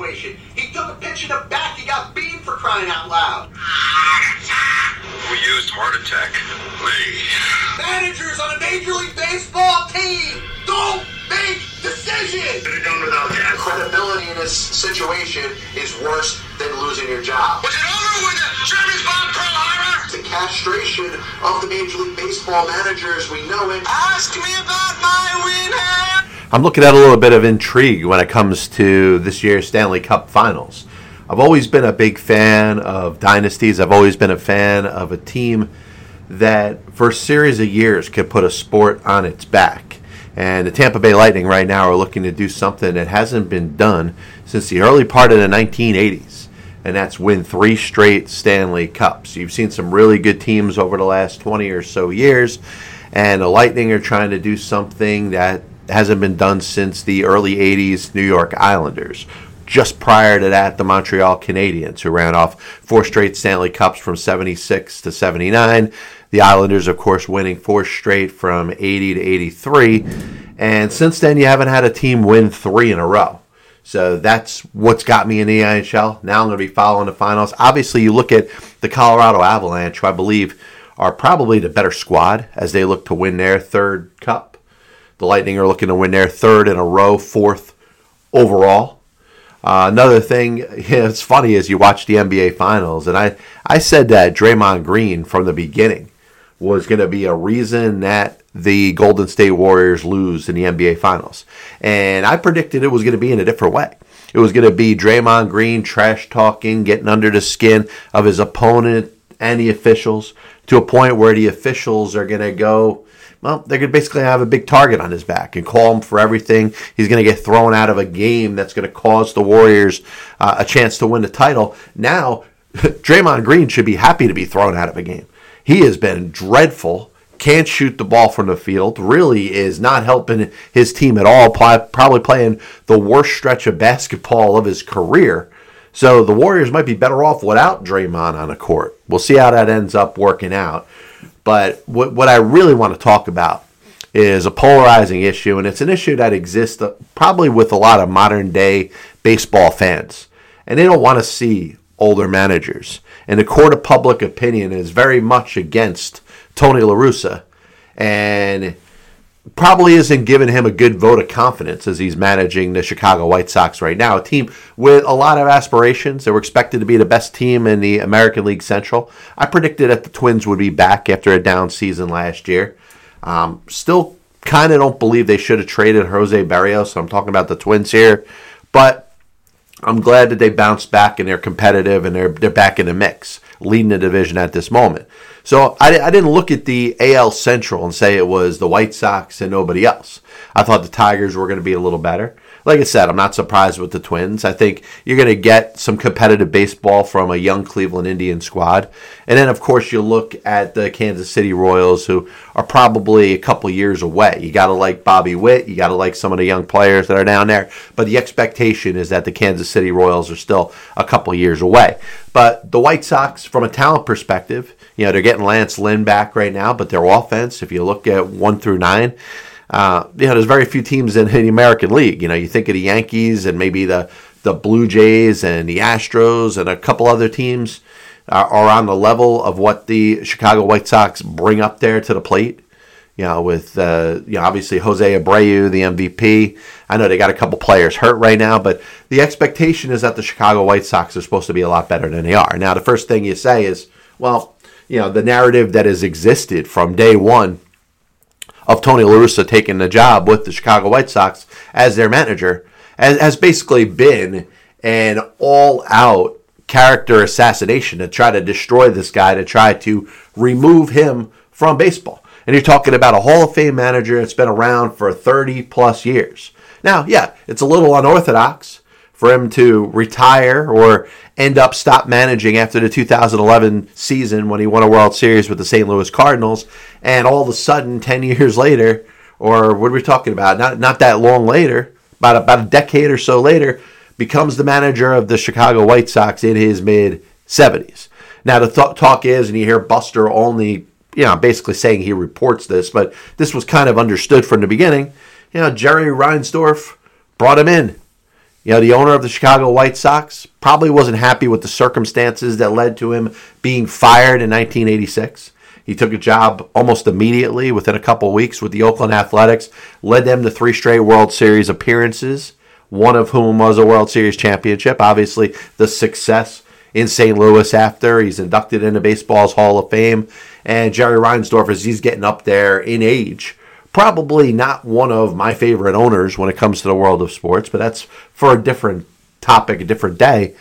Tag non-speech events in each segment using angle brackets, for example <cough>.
situation. He took a pitch in the back. He got beamed for crying out loud. We used heart attack. Managers on a Major League Baseball team don't make decisions. Could have done without that. Credibility in this situation is worse than losing your job. Was it over when the Pearl Harbor? The castration of the Major League Baseball managers, we know it. Ask me about my win. I'm looking at a little bit of intrigue when it comes to this year's Stanley Cup Finals. I've always been a big fan of dynasties. I've always been a fan of a team that, for a series of years, could put a sport on its back. And the Tampa Bay Lightning right now are looking to do something that hasn't been done since the early part of the 1980s, and that's win three straight Stanley Cups. You've seen some really good teams over the last 20 or so years, and the Lightning are trying to do something that hasn't been done since the early 80s New York Islanders. Just prior to that, the Montreal Canadiens, who ran off four straight Stanley Cups from 76 to 79. The Islanders, of course, winning four straight from 80 to 83. And since then, you haven't had a team win three in a row. So that's what's got me in the NHL. Now I'm going to be following the finals. Obviously, you look at the Colorado Avalanche, who I believe are probably the better squad as they look to win their third cup. The Lightning are looking to win their third in a row, fourth overall. Uh, another thing, yeah, <laughs> it's funny as you watch the NBA Finals, and I, I said that Draymond Green from the beginning was going to be a reason that the Golden State Warriors lose in the NBA Finals. And I predicted it was going to be in a different way. It was going to be Draymond Green trash talking, getting under the skin of his opponent and the officials to a point where the officials are going to go, well, they're going to basically have a big target on his back and call him for everything. He's going to get thrown out of a game that's going to cause the Warriors uh, a chance to win the title. Now, <laughs> Draymond Green should be happy to be thrown out of a game. He has been dreadful. Can't shoot the ball from the field. Really is not helping his team at all. Probably playing the worst stretch of basketball of his career. So the Warriors might be better off without Draymond on the court. We'll see how that ends up working out. But what, what I really want to talk about is a polarizing issue, and it's an issue that exists uh, probably with a lot of modern day baseball fans. And they don't want to see older managers. And the court of public opinion is very much against Tony La Russa and probably isn't giving him a good vote of confidence as he's managing the Chicago White Sox right now. A team with a lot of aspirations. They were expected to be the best team in the American League Central. I predicted that the Twins would be back after a down season last year. Um, still kind of don't believe they should have traded Jose Berrios, so I'm talking about the Twins here. But I'm glad that they bounced back and they're competitive and they're they're back in the mix, leading the division at this moment. So I, I didn't look at the AL Central and say it was the White Sox and nobody else. I thought the Tigers were going to be a little better like I said, I'm not surprised with the Twins. I think you're going to get some competitive baseball from a young Cleveland Indian squad. And then, of course, you look at the Kansas City Royals, who are probably a couple years away. You got to like Bobby Witt. You got to like some of the young players that are down there. But the expectation is that the Kansas City Royals are still a couple years away. But the White Sox, from a talent perspective, you know, they're getting Lance Lynn back right now, but their offense, if you look at one through nine, uh, you know, there's very few teams in, in, the American League. You know, you think of the Yankees and maybe the the Blue Jays and the Astros and a couple other teams are, are on the level of what the Chicago White Sox bring up there to the plate. You know, with uh, you know obviously Jose Abreu, the MVP. I know they got a couple players hurt right now, but the expectation is that the Chicago White Sox are supposed to be a lot better than they are. Now, the first thing you say is, well, you know, the narrative that has existed from day one of Tony La Russa taking the job with the Chicago White Sox as their manager has, basically been an all out character assassination to try to destroy this guy, to try to remove him from baseball. And you're talking about a Hall of Fame manager that's been around for 30 plus years. Now, yeah, it's a little unorthodox for him to retire or end up stop managing after the 2011 season when he won a World Series with the St. Louis Cardinals and all of a sudden 10 <laughs> years later or what are we talking about? Not not that long later about about a decade or so later becomes the manager of the Chicago White Sox in his mid 70s now the th- talk is and you hear Buster Olney you know basically saying he reports this but this was kind of understood from the beginning. You know Jerry Reinsdorf brought him in You know, the owner of the Chicago White Sox probably wasn't happy with the circumstances that led to him being fired in 1986. He took a job almost immediately within a couple weeks with the Oakland Athletics, led them to three straight World Series appearances, one of whom was a World Series championship. Obviously, the success in St. Louis after he's inducted into baseball's Hall of Fame. And Jerry Reinsdorf, as he's getting up there in age, probably not one of my favorite owners when it comes to the world of sports, but that's for a different topic, a different day.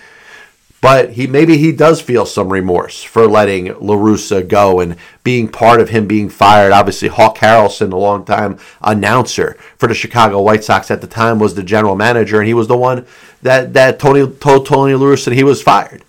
But he maybe he does feel some remorse for letting La Russa go and being part of him being fired. Obviously, Hawk Harrelson, the longtime announcer for the Chicago White Sox at the time, was the general manager, and he was the one that that Tony told Tony La Russa he was fired.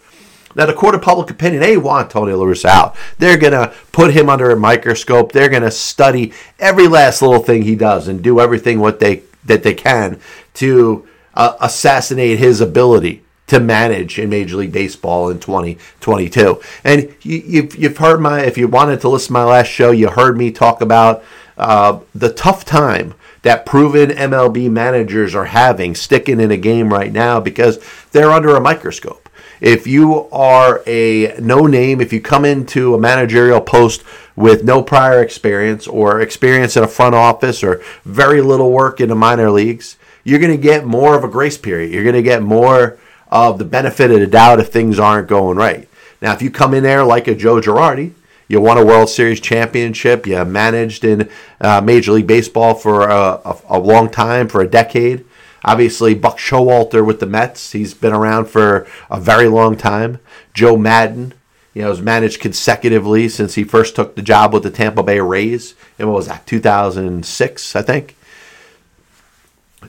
Now, the court of public opinion, they want Tony La Russa out. They're going to put him under a microscope. They're going to study every last little thing he does and do everything what they that they can to uh, assassinate his ability to manage in Major League Baseball in 2022. And you, you've, you've heard my, if you wanted to listen to my last show, you heard me talk about uh, the tough time that proven MLB managers are having sticking in a game right now because they're under a microscope. If you are a no name, if you come into a managerial post with no prior experience or experience in a front office or very little work in the minor leagues, you're going to get more of a grace period. You're going to get more of the benefit of the doubt if things aren't going right. Now, if you come in there like a Joe Girardi, you won a World Series championship, you managed in uh, Major League Baseball for a, a, a, long time, for a decade. Obviously, Buck Showalter with the Mets, he's been around for a very long time. Joe Maddon, you know, has managed consecutively since he first took the job with the Tampa Bay Rays in what was that, 2006, I think.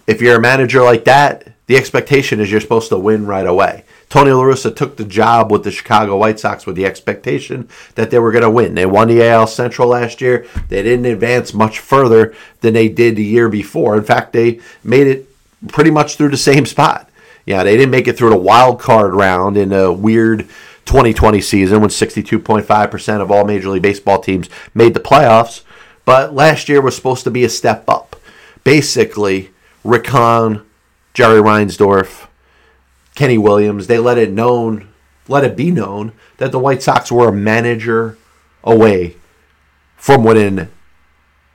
If you're a manager like that, the expectation is you're supposed to win right away. Tony La Russa took the job with the Chicago White Sox with the expectation that they were going to win. They won the AL Central last year. They didn't advance much further than they did the year before. In fact, they made it pretty much through the same spot. Yeah, they didn't make it through the wild card round in a weird 2020 season when 62.5% of all Major League Baseball teams made the playoffs. But last year was supposed to be a step up. Basically, Rick Hahn Jerry Reinsdorf, Kenny Williams, they let it known, let it be known that the White Sox were a manager away from winning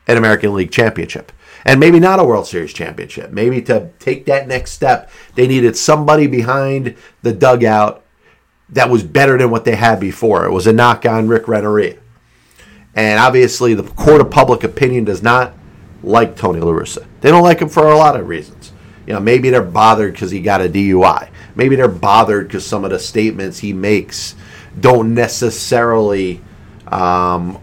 an American League championship. And maybe not a World Series championship. Maybe to take that next step, they needed somebody behind the dugout that was better than what they had before. It was a knock on Rick Renteria. And obviously, the court of public opinion does not like Tony La Russa. They don't like him for a lot of reasons. You know, maybe they're bothered because he got a DUI. Maybe they're bothered because some of the statements he makes don't necessarily um,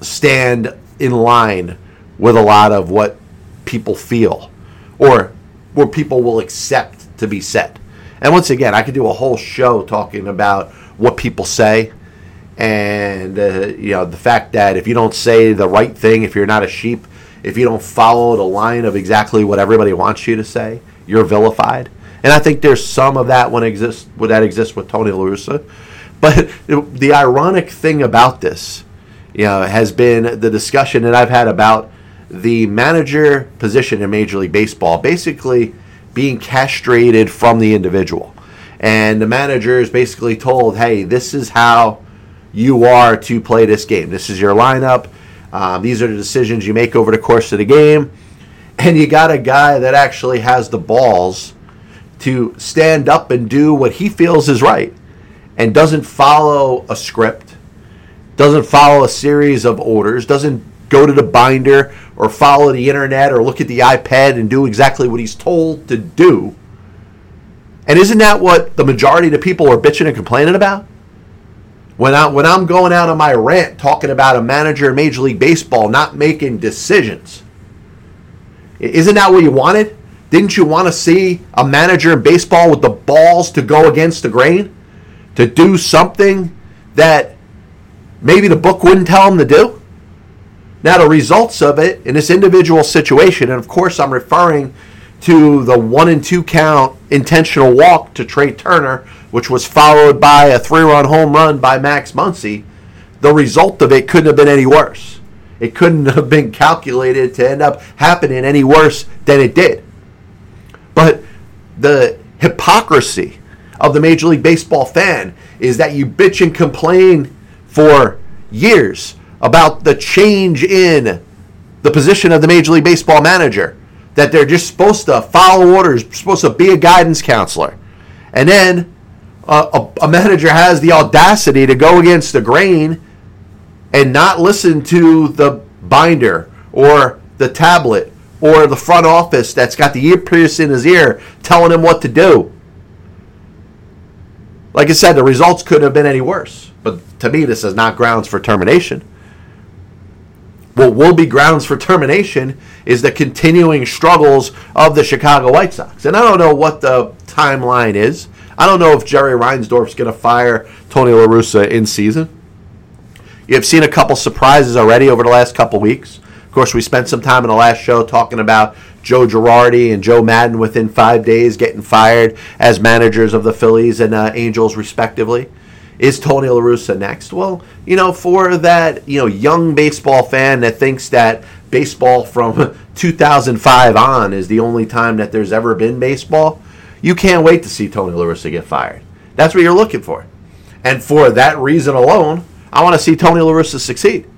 stand in line with a lot of what people feel or what people will accept to be said. And once again, I could do a whole show talking about what people say and uh, you know the fact that if you don't say the right thing, if you're not a sheep, if you don't follow the line of exactly what everybody wants you to say, you're vilified. And I think there's some of that when exists when that exists with Tony La Russa. But <laughs> the ironic thing about this, you know, has been the discussion that I've had about the manager position in Major League Baseball basically being castrated from the individual. And the manager is basically told, hey, this is how you are to play this game. This is your lineup. Um, these are the decisions you make over the course of the game. And you got a guy that actually has the balls to stand up and do what he feels is right and doesn't follow a script, doesn't follow a series of orders, doesn't go to the binder or follow the internet or look at the iPad and do exactly what he's told to do. And isn't that what the majority of the people are bitching and complaining about? When, I, when I'm going out on my rant talking about a manager in Major League Baseball not making decisions, isn't that what you wanted? Didn't you want to see a manager in baseball with the balls to go against the grain? To do something that maybe the book wouldn't tell him to do? Now, the results of it in this individual situation, and of course, I'm referring to the one and two count intentional walk to Trea Turner which was followed by a three run home run by Max Muncy, the result of it couldn't have been any worse. It couldn't <laughs> have been calculated to end up happening any worse than it did. But the hypocrisy of the Major League Baseball fan is that you bitch and complain for years about the change in the position of the Major League Baseball manager, that they're just supposed to follow orders, supposed to be a guidance counselor. And then uh, a, a manager has the audacity to go against the grain and not listen to the binder or the tablet or the front office that's got the earpiece in his ear telling him what to do. Like I said, the results couldn't have been any worse. But to me, this is not grounds for termination. What will be grounds for termination is the continuing struggles of the Chicago White Sox. And I don't know what the timeline is. I don't know if Jerry Reinsdorf's going to fire Tony La Russa in season. You've seen a couple surprises already over the last couple weeks. Of course, we spent some time in the last show talking about Joe Girardi and Joe Maddon within five days getting fired as managers of the Phillies and uh, Angels, respectively. Is Tony La Russa next? Well, you know, for that you know young baseball fan that thinks that baseball from <laughs> 2005 on is the only time that there's ever been baseball, you can't wait to see Tony La Russa get fired. That's what you're looking for, and for that reason alone, I want to see Tony La Russa succeed.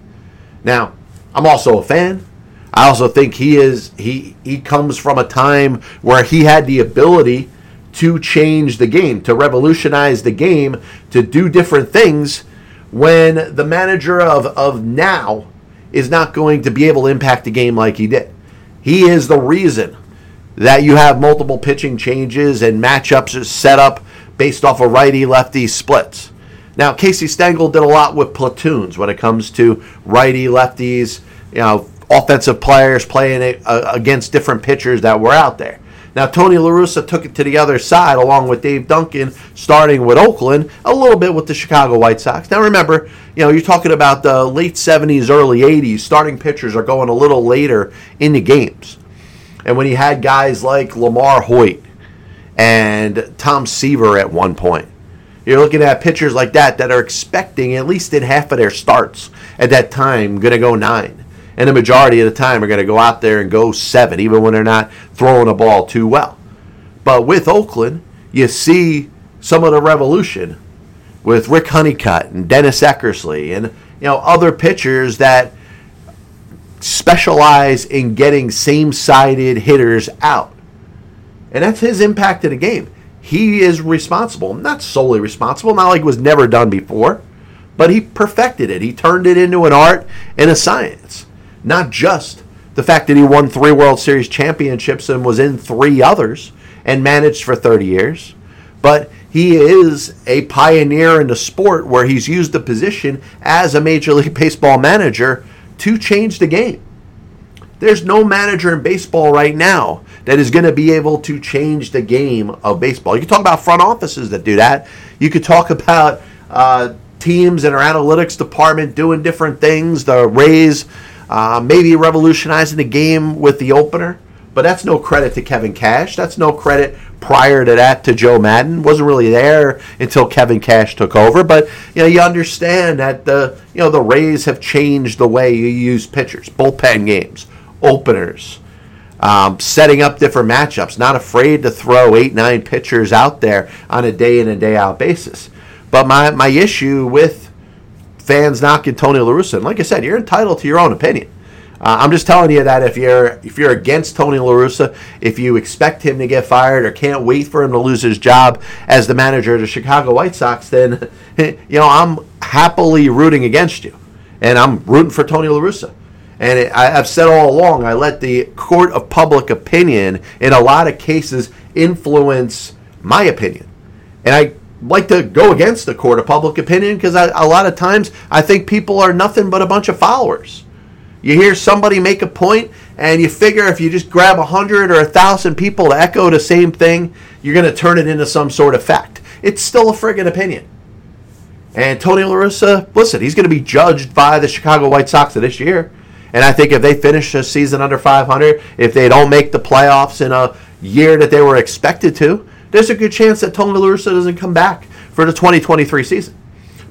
Now, I'm also a fan. I also think he is he he comes from a time where he had the ability to change the game, to revolutionize the game, to do different things when the manager of, of now is not going to be able to impact the game like he did. He is the reason that you have multiple pitching changes and matchups set up based off of righty lefty splits. Now, Casey Stengel did a lot with platoons when it comes to righty lefties, you know, offensive players playing uh, against different pitchers that were out there. Now, Tony La Russa took it to the other side along with Dave Duncan, starting with Oakland, a little bit with the Chicago White Sox. Now, remember, you know, you're talking about the late 70s, early 80s. Starting pitchers are going a little later in the games. And when you had guys like LaMarr Hoyt and Tom Seaver at one point, you're looking at pitchers like that that are expecting, at least in half of their starts at that time, going to go nine and the majority of the time are going to go out there and go seven, even when they're not throwing a ball too well. But with Oakland, you see some of the revolution with Rick Honeycutt and Dennis Eckersley and you know other pitchers that specialize in getting same-sided hitters out. And that's his impact to the game. He is responsible, not solely responsible, not like it was never done before, but he perfected it. He turned it into an art and a science. Not just the fact that he won three World Series championships and was in three others and managed for 30 years, but he is a pioneer in the sport where he's used the position as a Major League Baseball manager to change the game. There's no manager in baseball right now that is going to be able to change the game of baseball. You can talk about front offices that do that. You could talk about uh, teams and our analytics department doing different things. The Rays uh, maybe revolutionizing the game with the opener, but that's no credit to Kevin Cash. That's no credit prior to that to Joe Maddon. wasn't really there until Kevin Cash took over. But you know, you understand that the you know the Rays have changed the way you use pitchers, bullpen games, openers. Um, setting up different matchups, not afraid to throw eight, nine pitchers out there on a day in and day out basis. But my, my issue with fans knocking Tony La Russa. And like I said, you're entitled to your own opinion. Uh, I'm just telling you that if you're if you're against Tony La Russa, if you expect him to get fired or can't wait for him to lose his job as the manager of the Chicago White Sox, then <laughs> you know I'm happily rooting against you, and I'm rooting for Tony La Russa. And it, I, I've said all along, I let the court of public opinion in a lot of cases influence my opinion, and I like to go against the court of public opinion because a lot of times I think people are nothing but a bunch of followers. You hear somebody make a point, and you figure if you just grab a hundred or a thousand people to echo the same thing, you're going to turn it into some sort of fact. It's still a friggin' opinion. And Tony La Russa, listen, he's going to be judged by the Chicago White Sox this year. And I think if they finish the season under 500, if they don't make the playoffs in a year that they were expected to, there's a good chance that Tony La Russa doesn't come back for the 2023 season.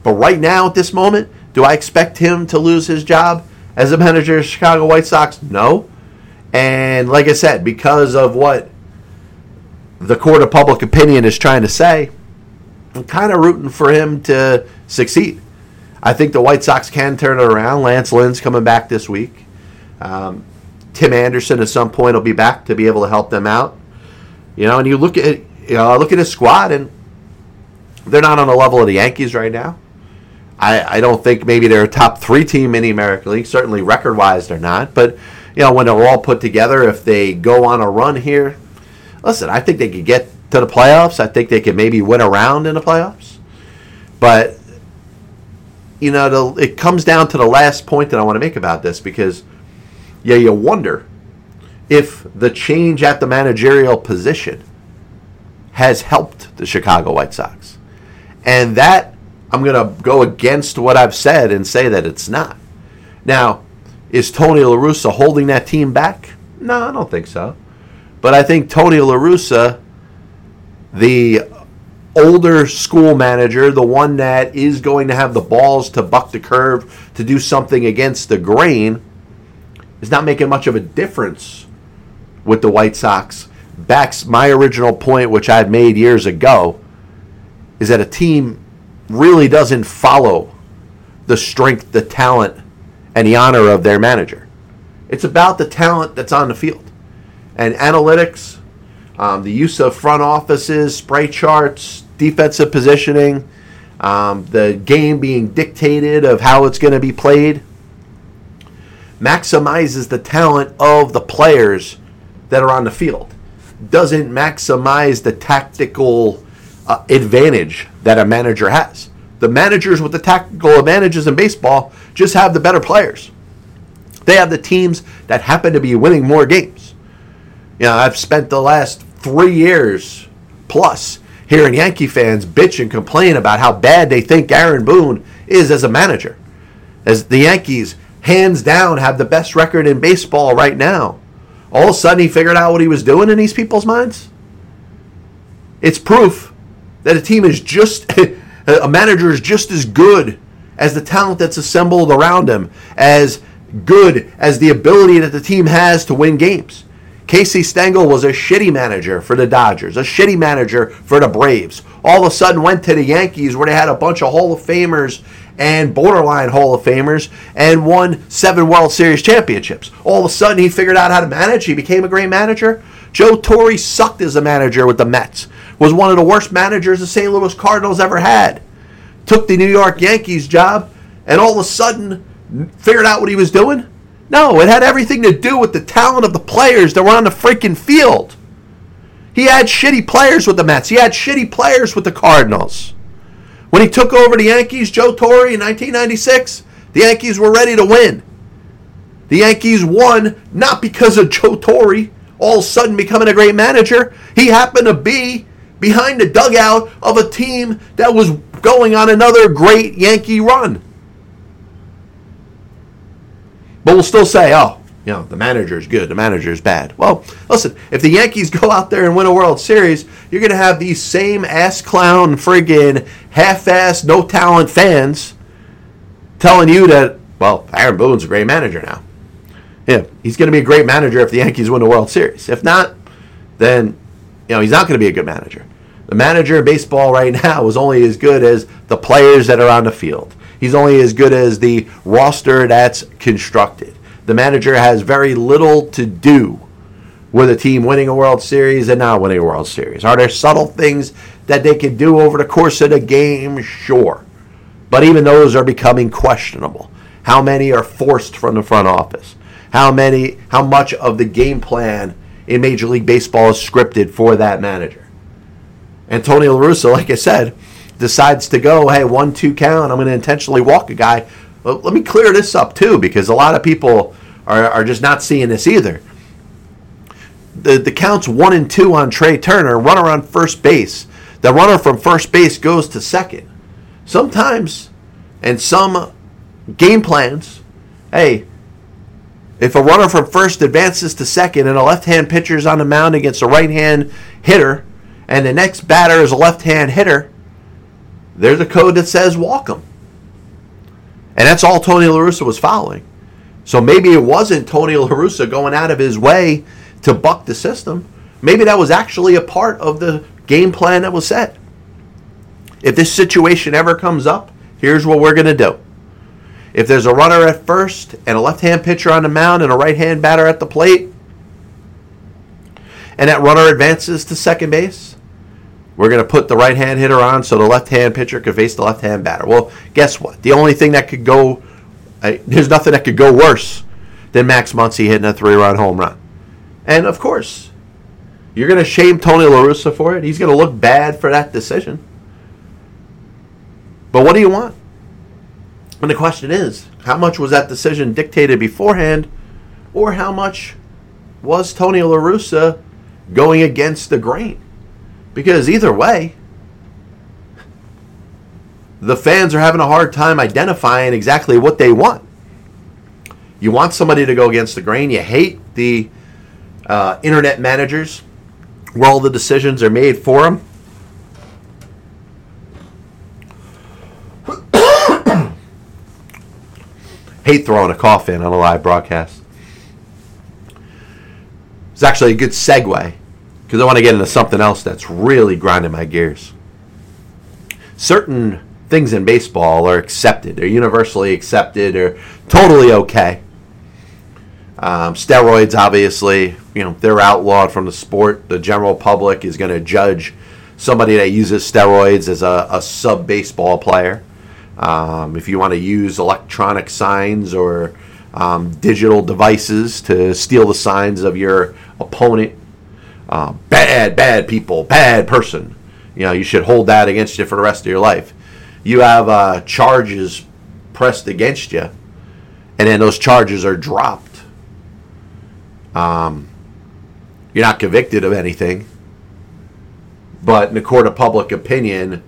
But right now, at this moment, do I expect him to lose his job as a manager of the Chicago White Sox? No. And like I said, because of what the court of public opinion is trying to say, I'm kind of rooting for him to succeed. I think the White Sox can turn it around. Lance Lynn's coming back this week. Um, Tim Anderson at some point will be back to be able to help them out. You know, and you look at you know, I look at his squad and they're not on the level of the Yankees right now. I, I don't think maybe they're a top three team in the American League. Certainly record wise they're not. But you know, when they're all put together, if they go on a run here, listen, I think they could get to the playoffs. I think they could maybe win a round in the playoffs. But you know, the, it comes down to the last point that I want to make about this because yeah, you wonder if the change at the managerial position has helped the Chicago White Sox. And that I'm going to go against what I've said and say that it's not. Now, is Tony La Russa holding that team back? No, I don't think so. But I think Tony La Russa, the older school manager, the one that is going to have the balls to buck the curve, to do something against the grain, is not making much of a difference with the White Sox. Backs my original point, which I had made years ago, is that a team really doesn't follow the strength, the talent, and the honor of their manager. It's about the talent that's on the field. And analytics, um, the use of front offices, spray charts, defensive positioning, um, the game being dictated of how it's going to be played maximizes the talent of the players that are on the field. Doesn't maximize the tactical uh, advantage that a manager has. The managers with the tactical advantages in baseball just have the better players. They have the teams that happen to be winning more games. You know, I've spent the last three years plus hearing Yankee fans bitch and complain about how bad they think Aaron Boone is as a manager. As the Yankees hands down, have the best record in baseball right now. All of a sudden, he figured out what he was doing in these people's minds. It's proof that a team is just, <laughs> a manager is just as good as the talent that's assembled around him, as good as the ability that the team has to win games. Casey Stengel was a shitty manager for the Dodgers, a shitty manager for the Braves. All of a sudden went to the Yankees where they had a bunch of Hall of Famers and borderline Hall of Famers and won seven World Series championships. All of a sudden, he figured out how to manage. He became a great manager. Joe Torre sucked as a manager with the Mets. Was one of the worst managers the St. Louis Cardinals ever had. Took the New York Yankees job and all of a sudden figured out what he was doing. No, it had everything to do with the talent of the players that were on the freaking field. He had shitty players with the Mets. He had shitty players with the Cardinals. When he took over the Yankees, Joe Torre in 1996, the Yankees were ready to win. The Yankees won not because of Joe Torre all of a sudden becoming a great manager. He happened to be behind the dugout of a team that was going on another great Yankee run. But we'll still say, oh, you know, the manager is good, the manager is bad. Well, listen, if the Yankees <laughs> go out there and win a World Series, you're going to have these same ass clown, friggin' half ass, no talent fans telling you that, well, Aaron Boone's a great manager now. Yeah, he's going to be a great manager if the Yankees win the World Series. If not, then, you know, he's not going to be a good manager. The manager in baseball right <laughs> now is only as good as the players that are on the field. He's only as good as the roster that's constructed. The manager has very little to do with a team winning a World Series and not winning a World Series. Are there subtle things that they can do over the course of the game? Sure. But even those are becoming questionable. How many are forced from the front office? How many how much of the game plan in Major League Baseball is scripted for that manager? Antonio Tony La Russa, like I said, decides to go, hey, one two count, I'm gonna intentionally walk a guy well, let me clear this up too, because a lot of people are, are just not seeing this either. The, the counts one and two on Trea Turner, runner on first base. The runner from first base goes to second. Sometimes, and some game plans, hey, if a runner from first advances to second and a left hand pitcher is on the mound against a right hand hitter, and the next batter is a left hand hitter, there's a code that says walk him. And that's all Tony La Russa was following. So maybe it wasn't Tony La Russa going out of his way to buck the system. Maybe that was actually a part of the game plan that was set. If this situation ever comes up, here's what we're going to do. If there's a runner at first and a left hand pitcher on the mound and a right hand batter at the plate, and that runner advances to second base, we're going to put the right hand hitter on so the left hand pitcher could face the left hand batter. Well, guess what? The only thing that could go, uh, there's nothing that could go worse than Max Muncy hitting a three run home run. And of course, you're going to shame Tony LaRussa for it. He's going to look bad for that decision. But what do you want? And the question is, how much was that decision dictated beforehand, or how much was Tony LaRussa going against the grain? Because either way, the fans are having a hard time identifying exactly what they want. You want somebody to go against the grain. You hate the uh, internet managers where all the decisions are made for them. <coughs> hate throwing a cough in on a live broadcast. It's actually a good segue because I want to get into something else that's really grinding my gears. Certain things in baseball are accepted, they're universally accepted, or totally okay. Um, steroids, obviously, you know, they're outlawed from the sport. The general public is going to judge somebody that uses steroids as a, a sub baseball player. Um, if you want to use electronic signs or um, digital devices to steal the signs of your opponent, uh, bad, bad people, bad person. You know, you should hold that against you for the rest of your life. You have uh, charges pressed against you, and then those charges are dropped. Um, you're not convicted of anything, but in the court of public opinion,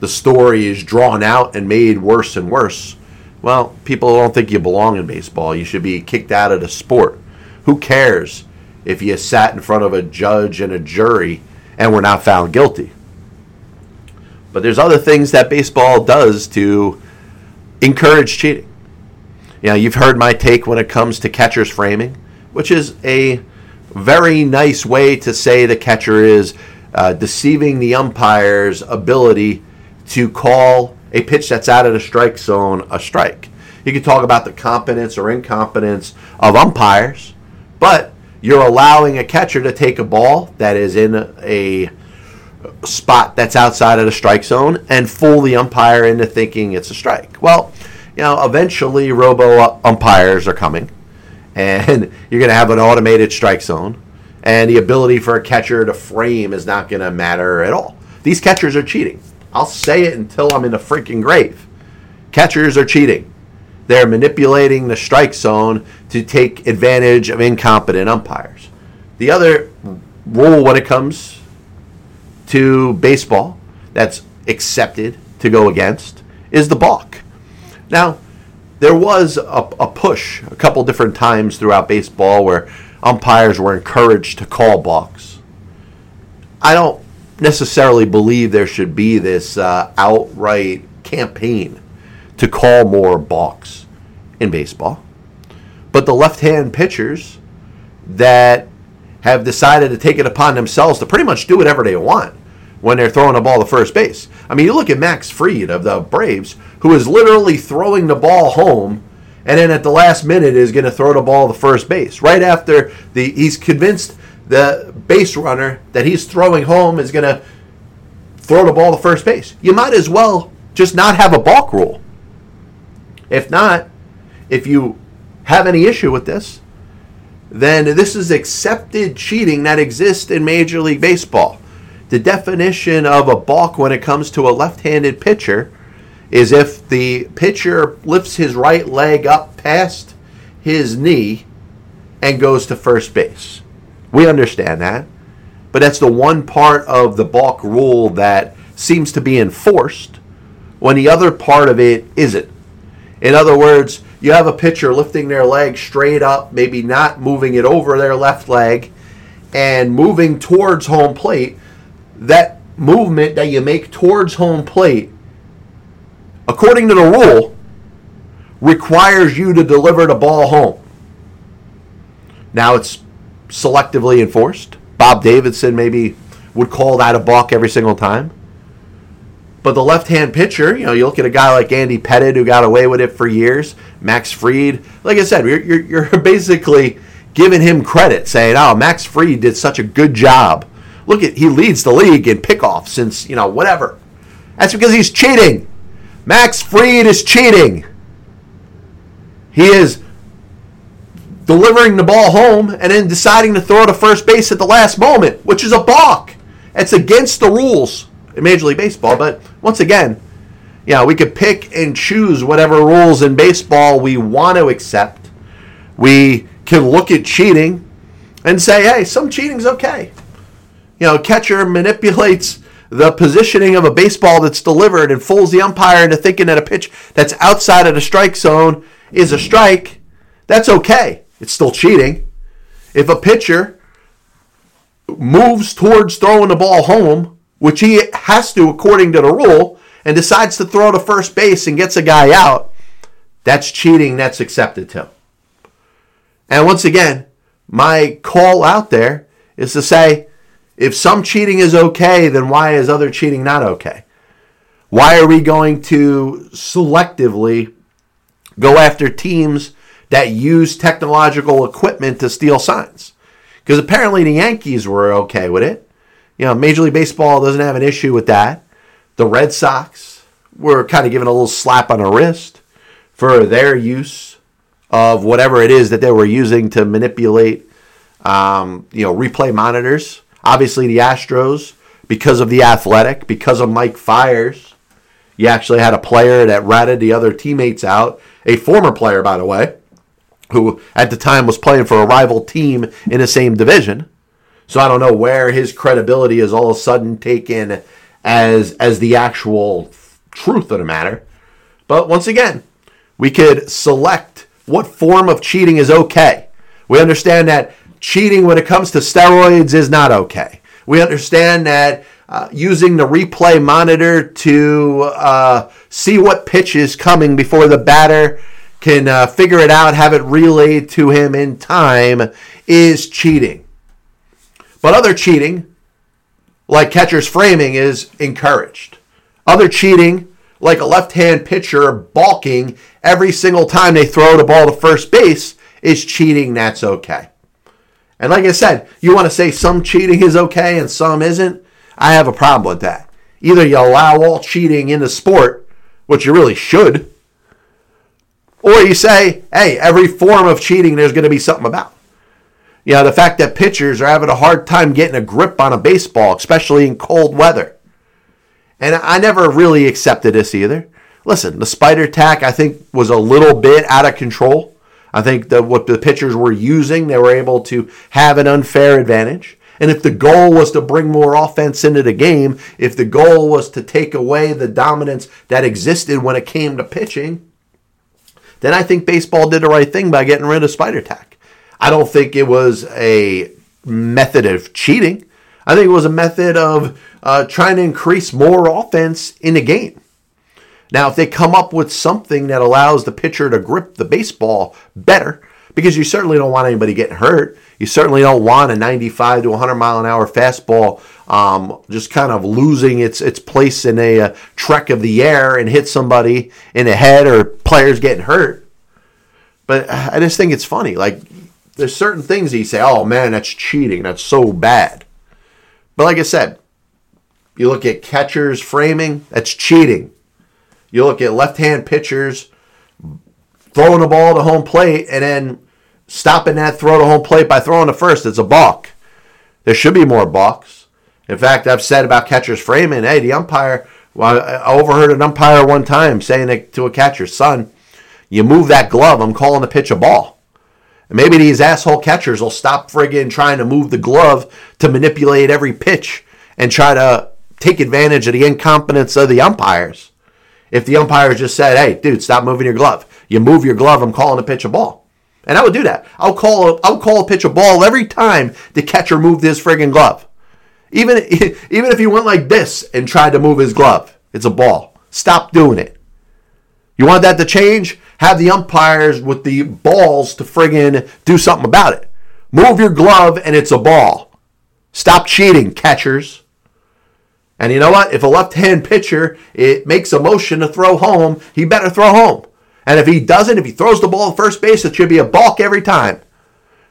the story is drawn out and made worse and worse. Well, people don't think you belong in baseball. You should be kicked out of the sport. Who cares if you sat in front of a judge and a jury and were not found guilty? But there's other things that baseball does to encourage cheating. You know, you've heard my take when it comes to catcher's framing, which is a very nice way to say the catcher is uh, deceiving the umpire's ability to call a pitch that's out of the strike zone a strike. You can talk about the competence or incompetence of umpires, but you're allowing a catcher to take a ball that is in a spot that's outside of the strike zone and fool the umpire into thinking it's a strike. Well, you know, eventually robo umpires are coming <laughs> and you're going to have an automated strike zone and the ability for a catcher to frame is not going to matter at all. These catchers are cheating. I'll say it until I'm in the freaking grave. Catchers are cheating. They're manipulating the strike zone to take advantage of incompetent umpires. The other rule when it comes to baseball that's accepted to go against is the balk. Now, there was a, a push a couple different times throughout baseball where umpires were encouraged to call balks. I don't necessarily believe there should be this uh, outright campaign to call more balks in baseball. But the left hand pitchers that have decided to take it upon themselves to pretty much do whatever they want when they're throwing a ball to first base. I mean, you look at Max Fried of the Braves, who is literally throwing the ball home and then at the last minute is going to throw the ball to first base. Right after the he's convinced the base runner that he's throwing home is going to throw the ball to first base. You might as well just not have a balk rule. If not, if you have any issue with this, then this is accepted cheating that exists in Major League Baseball. The definition of a balk when it comes to a left handed pitcher is if the pitcher lifts his right leg up past his knee and goes to first base. We understand that. But that's the one part of the balk rule that seems to be enforced when the other part of it isn't. In other words, you have a pitcher lifting their leg straight up, maybe not moving it over their left leg, and moving towards home plate. That movement that you make towards home plate, according to the rule, requires you to deliver the ball home. Now it's selectively enforced. Bob Davidson maybe would call that a balk every single time. But the left-hand pitcher, you know, you look at a guy like Andy Pettitte who got away with it for years, Max Fried. Like I said, you're, you're, you're <laughs> basically giving him credit, saying, "Oh, Max Fried did such a good job. Look at he leads the league in pickoff since you know whatever." That's because he's cheating. Max Fried is cheating. He is delivering the ball home and then deciding to throw to first base at the last moment, which is a balk. It's against the rules in Major League Baseball. But once again, yeah, we could pick and choose whatever rules in baseball we want to accept. We can look at cheating and say, hey, some cheating's okay. You know, catcher manipulates the positioning of a baseball that's delivered and fools the umpire into thinking that a pitch that's outside of the strike zone is a strike. That's okay. It's still cheating. If a pitcher moves towards throwing the ball home, which he has to according to the rule, and decides to throw to first base and gets a guy out, that's cheating. That's accepted too. And once again, my call out there is to say if some cheating is okay, then why is other cheating not okay? Why are we going to selectively go after teams that use technological equipment to steal signs. Because apparently the Yankees were okay with it. You know, Major League Baseball doesn't have an issue with that. The Red Sox were kind of given a little slap on the wrist for their use of whatever it is that they were using to manipulate, um, you know, replay monitors. Obviously, the Astros, because of the athletic, because of Mike Fiers, you actually had a player that ratted the other teammates out, a former player, by the way, who at the time was playing for a rival team in the same division. So I don't know where his credibility is all of a sudden taken as as the actual truth of the matter. But once again, we could select what form of cheating is okay. We understand that cheating when it comes to steroids is not okay. We understand that uh, using the replay monitor to uh, see what pitch is coming before the batter can uh, figure it out, have it relayed to him in time, is cheating. But other cheating, like catcher's framing, is encouraged. Other cheating, like a left hand pitcher balking every single time they throw the ball to first base, is cheating. That's okay. And like I said, you want to say some cheating is okay and some isn't. I have a problem with that. Either you allow all cheating in the sport, which you really should, or you say, hey, every form of cheating there's going to be something about. You know, the fact that pitchers are having a hard time getting a grip on a baseball, especially in cold weather. And I never really accepted this either. Listen, the spider tack I think was a little bit out of control. I think that what the pitchers were using, they were able to have an unfair advantage. And if the goal was to bring more offense into the game, if the goal was to take away the dominance that existed when it came to pitching, then I think baseball did the right thing by getting rid of spider tack. I don't think it was a method of cheating. I think it was a method of uh, trying to increase more offense in the game. Now, if they come up with something that allows the pitcher to grip the baseball better, because you certainly don't want anybody getting hurt. You certainly don't want a 95 to 100 mile an hour fastball um, just kind of losing its its place in a, a uh, trek of the air and hit somebody in the head or players getting hurt. But I just think it's funny. Like there's certain things that you say, "Oh man, that's cheating. That's so bad." But like I said, you look at catchers framing, that's cheating. You look at left-hand pitchers throwing the ball to home plate and then stopping that throw to home plate by throwing to first. It's a balk. There should be more balks. In fact, I've said about catchers framing, hey, the umpire, well, I overheard an umpire one time saying to a catcher, son, you move that glove, I'm calling the pitch a ball. Maybe these asshole catchers will stop friggin' trying to move the glove to manipulate every pitch and try to take advantage of the incompetence of the umpires. If the umpires just said, hey, dude, stop moving your glove. You move your glove, I'm calling the pitch a ball. And I would do that. I'll call I'll call a pitch a ball every time the catcher moved his friggin' glove. Even <laughs> even if he went like this and tried to move his glove, it's a ball. Stop doing it. You want that to change? Have the umpires with the balls to friggin' do something about it. Move your glove and it's a ball. Stop cheating, catchers. And you know what? If a left hand pitcher it makes a motion to throw home, he better throw home. And if he doesn't, if he throws the ball at first base, it should be a balk every time.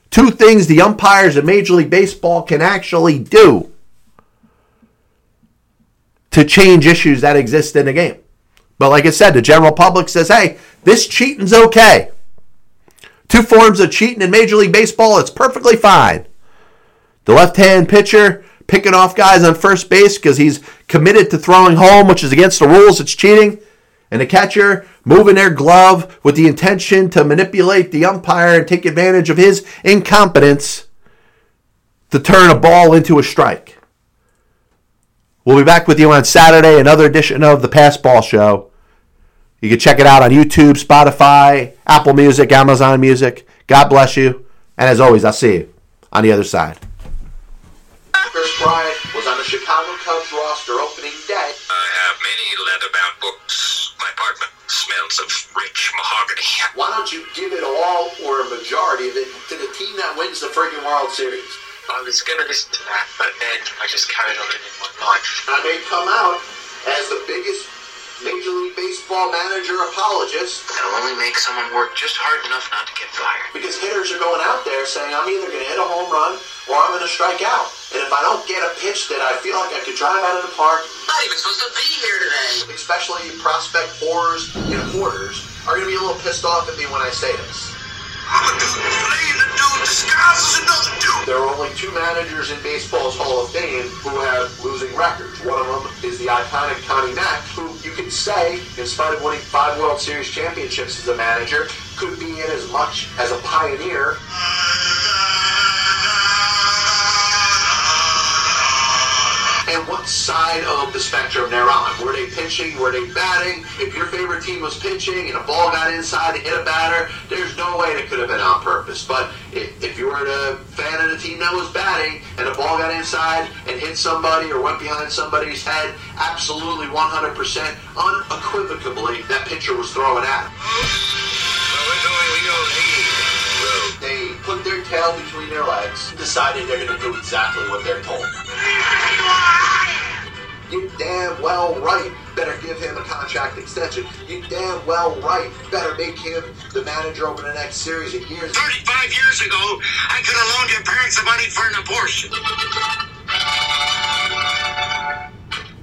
Two things the umpires in Major League Baseball can actually do to change issues that exist in the game. But like I said, the general public says, hey, this cheating's okay. Two forms of cheating in Major League Baseball, it's perfectly fine. The left hand pitcher picking off guys on first base because he's committed to throwing home, which is against the rules, it's cheating. And the catcher moving their glove with the intention to manipulate the umpire and take advantage of his incompetence to turn a ball into a strike. We'll be back with you on Saturday, another edition of the Pass Ball Show. You can check it out on YouTube, Spotify, Apple Music, Amazon Music. God bless you. And as always, I'll see you on the other side. Kris Bryant was on the Chicago Cubs roster opening day. I have many leather-bound books. My apartment smells of rich mahogany. Why don't you give it all or a majority of it to the team that wins the friggin' World Series? I was gonna listen to that, but then I just carried on living my life. I may come out as the biggest Major League Baseball manager apologist That'll only make someone work just hard enough not to get fired. because hitters are going out there saying I'm either going to hit a home run or I'm going to strike out. And if I don't get a pitch that I feel like I could drive out of the park, I'm Not even supposed to be here today. especially prospect whores and hoarders, are going to be a little pissed off at me when I say this. There are only two managers in baseball's Hall of Fame who have losing records. One of them is the iconic Connie Mack, who you could say, in spite of winning five World Series championships as a manager, could be in as much as a pioneer. What side of the spectrum they're on? Were they pitching? Were they batting? If your favorite team was pitching and a ball got inside and hit a batter, there's no way it could have been on purpose. But if, if you were a fan of the team that was batting and a ball got inside and hit somebody or went behind somebody's head, absolutely 100% unequivocally, that pitcher was throwing at him. They put their tail between their legs, decided they're going to do exactly what they're told. You damn well right better give him a contract extension. You damn well right better make him the manager over the next series of years. 35 years ago, I could have loaned your parents the money for an abortion.